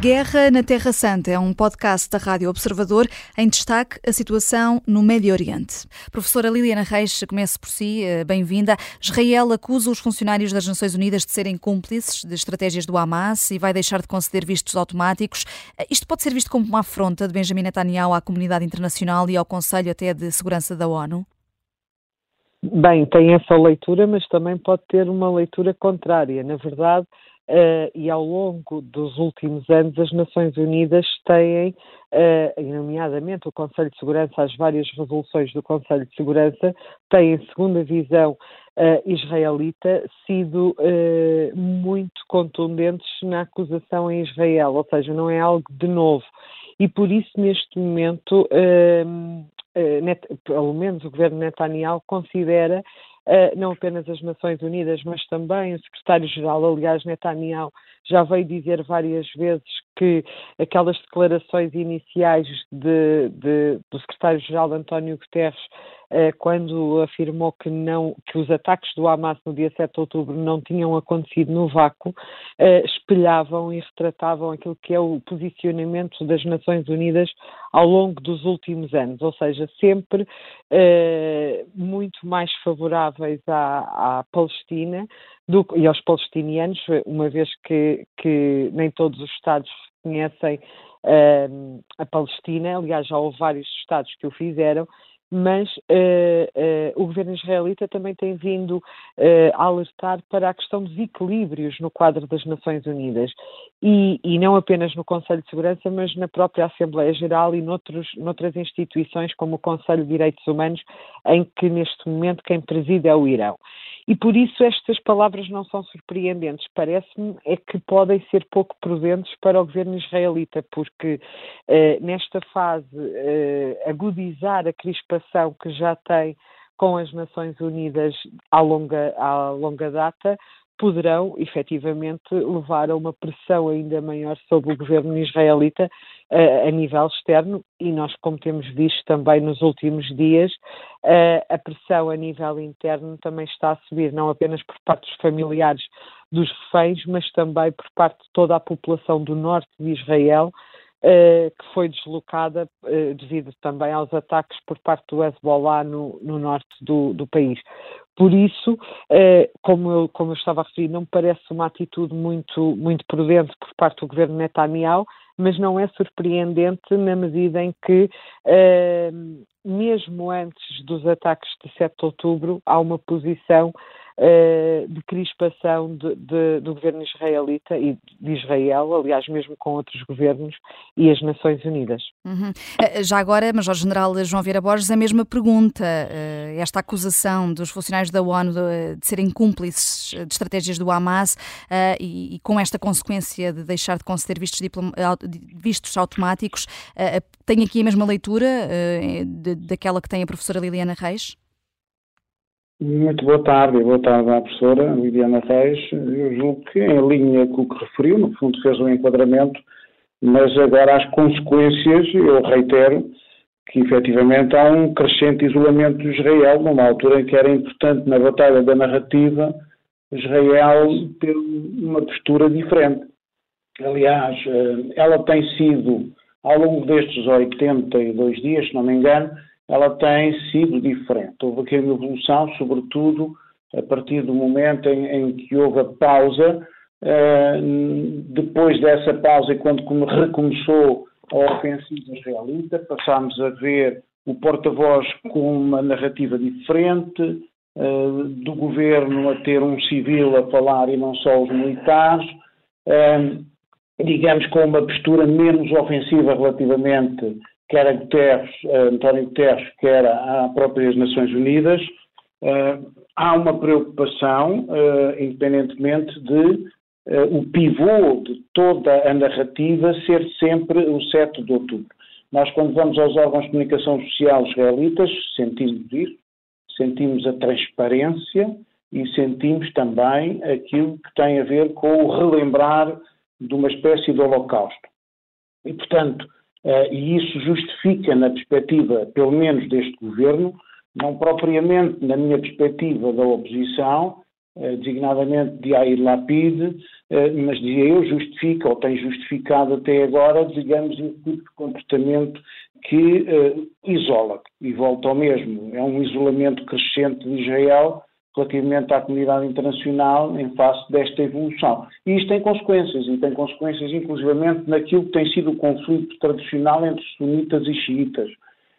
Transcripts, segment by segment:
Guerra na Terra Santa é um podcast da Rádio Observador em destaque a situação no Médio Oriente. Professora Liliana Reis, comece por si, eh, bem-vinda. Israel acusa os funcionários das Nações Unidas de serem cúmplices de estratégias do Hamas e vai deixar de conceder vistos automáticos. Eh, isto pode ser visto como uma afronta de Benjamin Netanyahu à comunidade internacional e ao Conselho até de Segurança da ONU? Bem, tem essa leitura, mas também pode ter uma leitura contrária. Na verdade, Uh, e ao longo dos últimos anos as Nações Unidas têm, uh, nomeadamente o Conselho de Segurança, as várias resoluções do Conselho de Segurança, têm, segundo a visão uh, israelita, sido muito contundentes na acusação em Israel, ou seja, não é algo de novo. E por isso, neste momento, net, pelo menos o governo Netanyahu considera não apenas as Nações Unidas, mas também o secretário-geral, aliás, Netanyahu, já veio dizer várias vezes que aquelas declarações iniciais de, de, do secretário-geral António Guterres eh, quando afirmou que, não, que os ataques do Hamas no dia 7 de outubro não tinham acontecido no vácuo, eh, espelhavam e retratavam aquilo que é o posicionamento das Nações Unidas ao longo dos últimos anos, ou seja, sempre eh, muito mais favoráveis à, à Palestina do, e aos palestinianos, uma vez que, que nem todos os Estados conhecem uh, a Palestina, aliás, já houve vários Estados que o fizeram, mas uh, uh, o governo israelita também tem vindo uh, a alertar para a questão dos equilíbrios no quadro das Nações Unidas e, e, não apenas no Conselho de Segurança, mas na própria Assembleia Geral e noutros, noutras instituições como o Conselho de Direitos Humanos, em que neste momento quem preside é o Irão. E por isso estas palavras não são surpreendentes. Parece-me é que podem ser pouco prudentes para o governo israelita, porque eh, nesta fase eh, agudizar a crispação que já tem com as Nações Unidas à longa, à longa data poderão efetivamente levar a uma pressão ainda maior sobre o governo israelita uh, a nível externo e nós, como temos visto também nos últimos dias, uh, a pressão a nível interno também está a subir, não apenas por parte dos familiares dos reféns, mas também por parte de toda a população do norte de Israel, que foi deslocada uh, devido também aos ataques por parte do Hezbollah no, no norte do, do, país. Por isso, uh, como, eu, como eu estava a referir, não me parece uma atitude muito, muito prudente por parte do governo Netanyahu, mas não é surpreendente na medida em que, mesmo antes dos ataques de 7 de outubro, há uma posição uh, de crispação de, de, do governo israelita e de Israel, aliás, mesmo com outros governos e as Nações Unidas. Uhum. Eh, já agora, Major-General João Vieira Borges, a mesma pergunta. Esta acusação dos funcionários da ONU de, de serem cúmplices de estratégias do Hamas e, e, com esta consequência de deixar de conceder vistos, vistos automáticos, tem aqui a mesma leitura daquela que tem a professora Liliana Reis? Muito boa tarde, boa tarde à professora Lidiana Reis. Eu julgo que, em linha com o que referiu, no fundo fez um enquadramento, mas agora as consequências, eu reitero que efetivamente há um crescente isolamento de Israel, numa altura em que era importante na batalha da narrativa Israel ter uma postura diferente. Aliás, eh, ela tem sido, ao longo destes 82 dias, se não me engano, ela tem sido diferente. Houve aqui uma evolução, sobretudo a partir do momento em, em que houve a pausa. Uh, depois dessa pausa, quando recomeçou a ofensiva israelita, passámos a ver o porta-voz com uma narrativa diferente, uh, do governo a ter um civil a falar e não só os militares, uh, digamos com uma postura menos ofensiva relativamente quer a Guterres, uh, António Guterres, quer à próprias Nações Unidas, uh, há uma preocupação, uh, independentemente de o pivô de toda a narrativa ser sempre o 7 de outubro. Nós, quando vamos aos órgãos de comunicação social israelitas, sentimos isso, sentimos a transparência e sentimos também aquilo que tem a ver com o relembrar de uma espécie de holocausto. E, portanto, e isso justifica, na perspectiva, pelo menos deste governo, não propriamente na minha perspectiva da oposição, designadamente de Air Lapid, mas dizia eu, justifica ou tem justificado até agora, digamos, esse tipo de comportamento que isola e volta ao mesmo. É um isolamento crescente de Israel relativamente à comunidade internacional em face desta evolução. E isto tem consequências, e tem consequências inclusivamente naquilo que tem sido o conflito tradicional entre sunitas e xiitas,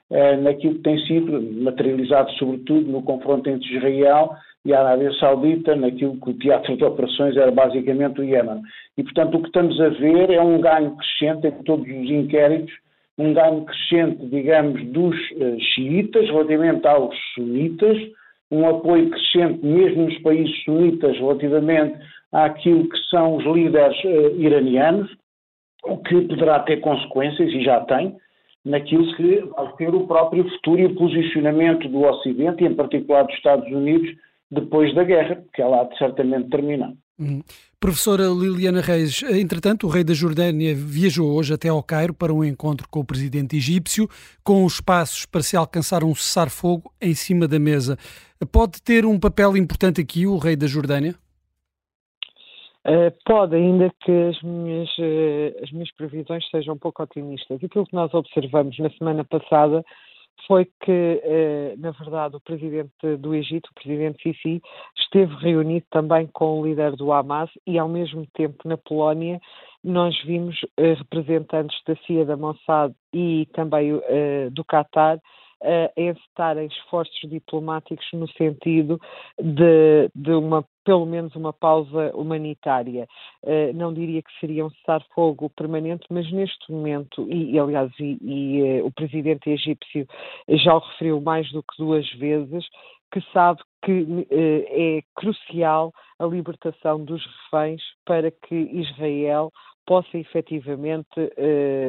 eh, naquilo que tem sido materializado sobretudo no confronto entre Israel e a Arábia Saudita, naquilo que o teatro de operações era basicamente o Iémen. E, portanto, o que estamos a ver é um ganho crescente em todos os inquéritos, um ganho crescente, digamos, dos uh, xiitas relativamente aos sunitas, um apoio crescente, mesmo nos países sunitas, relativamente àquilo que são os líderes uh, iranianos, o que poderá ter consequências, e já tem, naquilo que vai ser o próprio futuro e o posicionamento do Ocidente, e em particular dos Estados Unidos, depois da guerra, que ela há de certamente terminar. Professora Liliana Reis, entretanto, o rei da Jordânia viajou hoje até ao Cairo para um encontro com o presidente egípcio, com os passos para se alcançar um cessar-fogo em cima da mesa. Pode ter um papel importante aqui o rei da Jordânia? Uh, pode, ainda que as minhas, uh, as minhas previsões sejam um pouco otimistas. Aquilo que nós observamos na semana passada foi que, uh, na verdade, o presidente do Egito, o presidente Sisi, esteve reunido também com o líder do Hamas e, ao mesmo tempo, na Polónia, nós vimos representantes da CIA, da Mossad e também do Qatar a encetarem esforços diplomáticos no sentido de, de uma pelo menos uma pausa humanitária. Não diria que seria um cessar-fogo permanente, mas neste momento, e, aliás, e, e uh, o presidente egípcio já o referiu mais do que duas vezes, que sabe que uh, é crucial a libertação dos reféns para que Israel possa efetivamente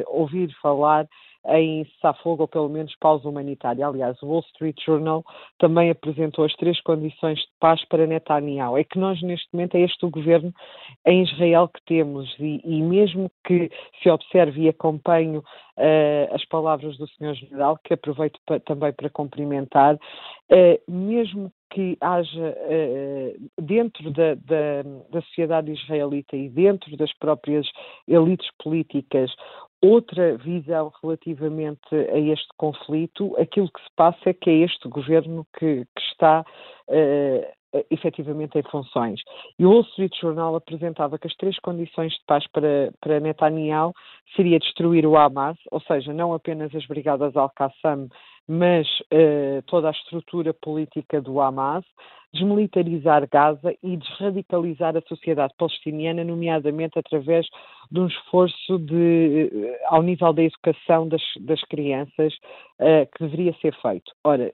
ouvir falar em cessar-fogo ou pelo menos pausa humanitária. Aliás, o Wall Street Journal também apresentou as três condições de paz para Netanyahu. É que nós, neste momento, é este o governo em Israel que temos e, e mesmo que se observe e acompanhe uh, as palavras do Sr. General, que aproveito pa, também para cumprimentar, uh, mesmo que haja uh, dentro da, da, da, sociedade israelita e dentro das próprias elites políticas outra visão relativamente a este conflito, aquilo que se passa é que é este governo que, que está uh, efetivamente em funções. E o Wall Street Journal apresentava que as três condições de paz para, para Netanyahu seria destruir o Hamas, ou seja, não apenas as brigadas Al-Qassam, mas uh, toda a estrutura política do Hamas, desmilitarizar Gaza e desradicalizar a sociedade palestiniana, nomeadamente através de um esforço de, uh, ao nível da educação das, das crianças uh, que deveria ser feito. Ora,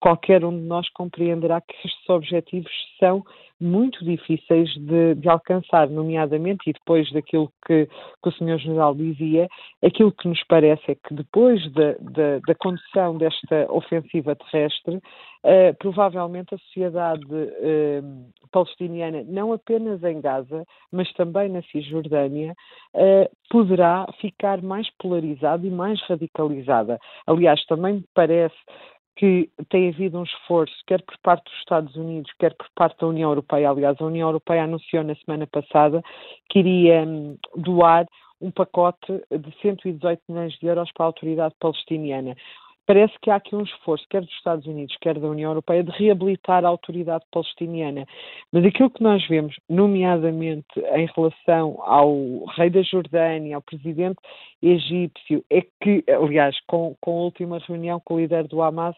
qualquer um de nós compreenderá que estes objetivos são muito difíceis de, de, alcançar, nomeadamente, e depois daquilo que, que, o Sr. General dizia, aquilo que nos parece é que depois da, da, da condução desta ofensiva terrestre, uh, provavelmente a sociedade uh, palestiniana, não apenas em Gaza, mas também na Cisjordânia, uh, poderá ficar mais polarizada e mais radicalizada. Aliás, também me parece que tem havido um esforço, quer por parte dos Estados Unidos, quer por parte da União Europeia. Aliás, a União Europeia anunciou na semana passada que iria hum, doar um pacote de 118 milhões de euros para a autoridade palestiniana. Parece que há aqui um esforço, quer dos Estados Unidos, quer da União Europeia, de reabilitar a autoridade palestiniana. Mas aquilo que nós vemos, nomeadamente em relação ao rei da Jordânia, ao presidente egípcio, é que, aliás, com, com a última reunião com o líder do Hamas,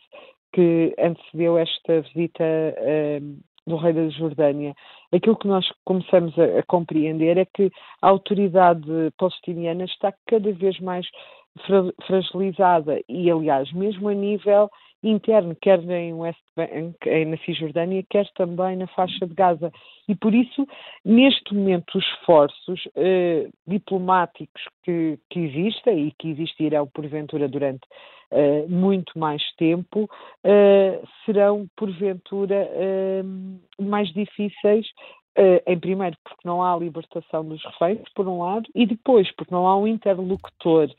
que antecedeu esta visita uh, do rei da Jordânia, aquilo que nós começamos a, a compreender é que a autoridade palestiniana está cada vez mais fragilizada e, aliás, mesmo a nível interno, quer em West Bank, na Cisjordânia, quer também na faixa de Gaza. E por isso, neste momento, os esforços eh, diplomáticos que, que existem e que existirão, porventura, durante eh, muito mais tempo, eh, serão, porventura, eh, mais difíceis Uh, em primeiro, porque não há libertação dos reféns, por um lado, e depois, porque não há um interlocutor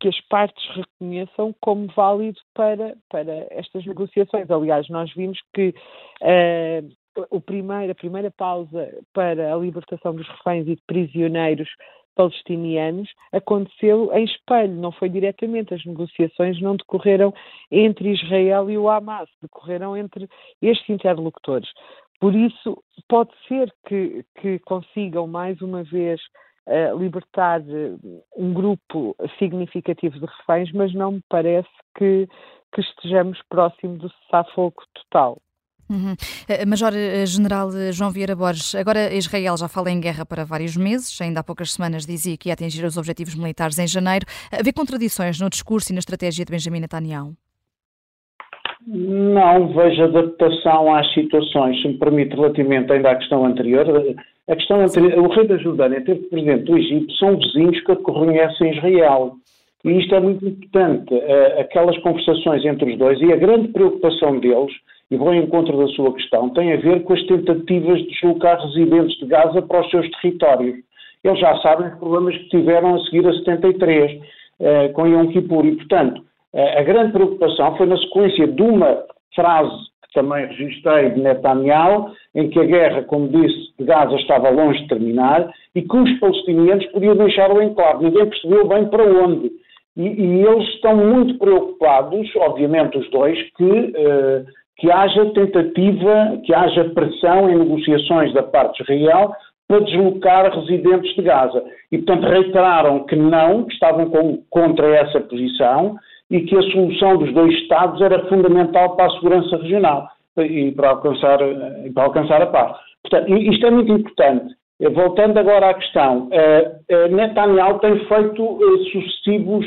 que as partes reconheçam como válido para, para estas negociações. Aliás, nós vimos que uh, o primeiro, a primeira pausa para a libertação dos reféns e de prisioneiros palestinianos aconteceu em espelho, não foi diretamente. As negociações não decorreram entre Israel e o Hamas, decorreram entre estes interlocutores. Por isso, pode ser que, que consigam mais uma vez libertar eh, um grupo significativo de reféns, mas não me parece que, que estejamos próximo do cessar-fogo total. Uhum. Eh, Major-General João Vieira Borges, agora Israel já fala em guerra para vários meses, ainda há poucas semanas dizia que ia atingir os objetivos militares em janeiro. Havia contradições no discurso e na estratégia de Benjamin Netanyahu? Não vejo adaptação às situações, se me permite, relativamente ainda à questão anterior. A questão anterior, o rei da Jordânia teve presidente do Egito, são vizinhos que reconhecem Israel. E isto é muito importante, eh, aquelas conversações entre os dois e a grande preocupação deles e vou ao encontro da sua questão, tem a ver com as tentativas de deslocar residentes de Gaza para os seus territórios. Eles já sabem os problemas que tiveram a seguir a 73, eh, com Yom Kippur, e, portanto, a grande preocupação foi na sequência de uma frase que também registrei de Netanyahu, em que a guerra, como disse, de Gaza estava longe de terminar e que os palestinianos podiam deixar-o em claro. Ninguém percebeu bem para onde. E, e, eles estão muito preocupados, obviamente os dois, que eh, que haja tentativa, que haja pressão em negociações da parte de Israel para deslocar residentes de Gaza. E, portanto, reiteraram que não, que estavam com, contra essa posição e que a solução dos dois Estados era fundamental para a segurança regional e para alcançar, e para alcançar a paz. Portanto, isto é muito importante. Voltando agora à questão, uh, uh, Netanyahu tem feito sucessivos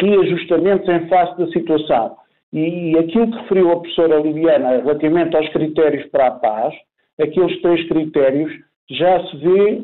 reajustamentos em face da situação. E aquilo que referiu a professora Liliana relativamente aos critérios para a paz, aqueles três critérios, já se vê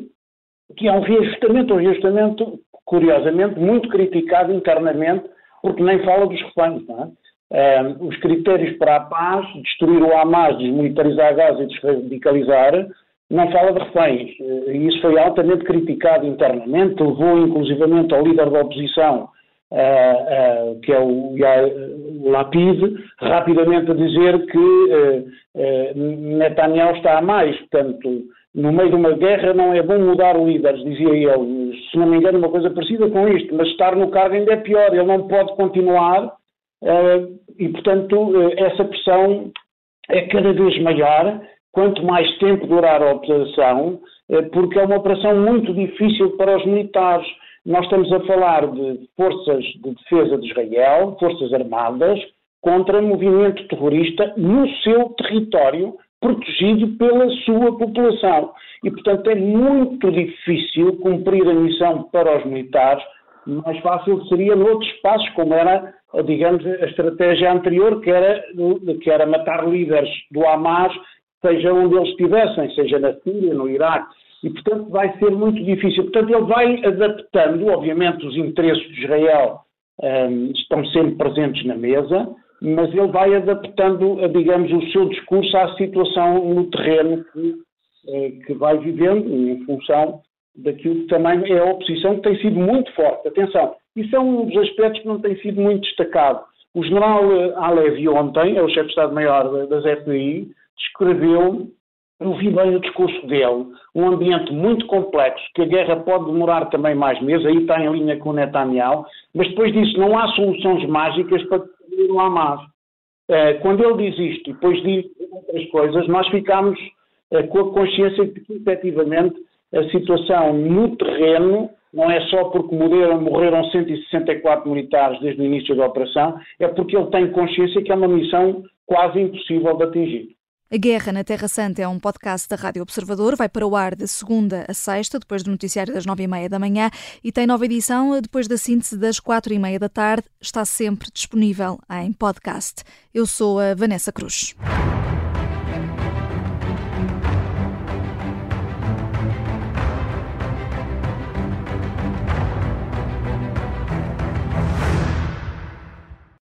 que há um reajustamento, um reajustamento, curiosamente, muito criticado internamente, porque nem fala dos reféns. É? Um, os critérios para a paz, destruir o Hamas, desmilitarizar Gaza e desradicalizar, não fala de reféns. E isso foi altamente criticado internamente, levou inclusivamente ao líder da oposição uh, uh, que é o, o Lapid, rapidamente a dizer que uh, Netanyahu está a mais, portanto, no meio de uma guerra não é bom mudar líderes, dizia ele. Se não me engano, uma coisa parecida com isto, mas estar no cargo ainda é pior, ele não pode continuar e, portanto, essa pressão é cada vez maior quanto mais tempo durar a operação, porque é uma operação muito difícil para os militares. Nós estamos a falar de forças de defesa de Israel, forças armadas, contra movimento terrorista no seu território, protegido pela sua população. E, portanto, é muito difícil cumprir a missão para os militares. Mais fácil seria noutros espaços, como era, digamos, a estratégia anterior, que era, que era matar líderes do Hamas, seja onde eles estivessem, seja na Síria, no Iraque, e, portanto, vai ser muito difícil. Portanto, ele vai adaptando, obviamente, os interesses de Israel um, estão sempre presentes na mesa, mas ele vai adaptando, digamos, o seu discurso à situação no terreno que, eh, que vai vivendo, em função daquilo que também é a oposição que tem sido muito forte. Atenção, isso é um dos aspectos que não tem sido muito destacado. O general eh, Alevi ontem, é o chefe de Estado-Maior das FDI, descreveu eu vi bem o discurso dele, um ambiente muito complexo, que a guerra pode demorar também mais meses, aí está em linha com o Netanyahu, mas depois disso não há soluções mágicas para o Hamas. Eh, quando ele diz isto e depois diz outras coisas, nós ficamos eh, com a consciência de que, efetivamente, a situação no terreno, não é só porque morreram, morreram 164 militares desde o início da operação, é porque ele tem consciência que é uma missão quase impossível de atingir. A Guerra na Terra Santa é um podcast da Rádio Observador. Vai para o ar de segunda a sexta, depois do noticiário das nove e meia da manhã, e tem nova edição depois da síntese das quatro e meia da tarde. Está sempre disponível em podcast. Eu sou a Vanessa Cruz.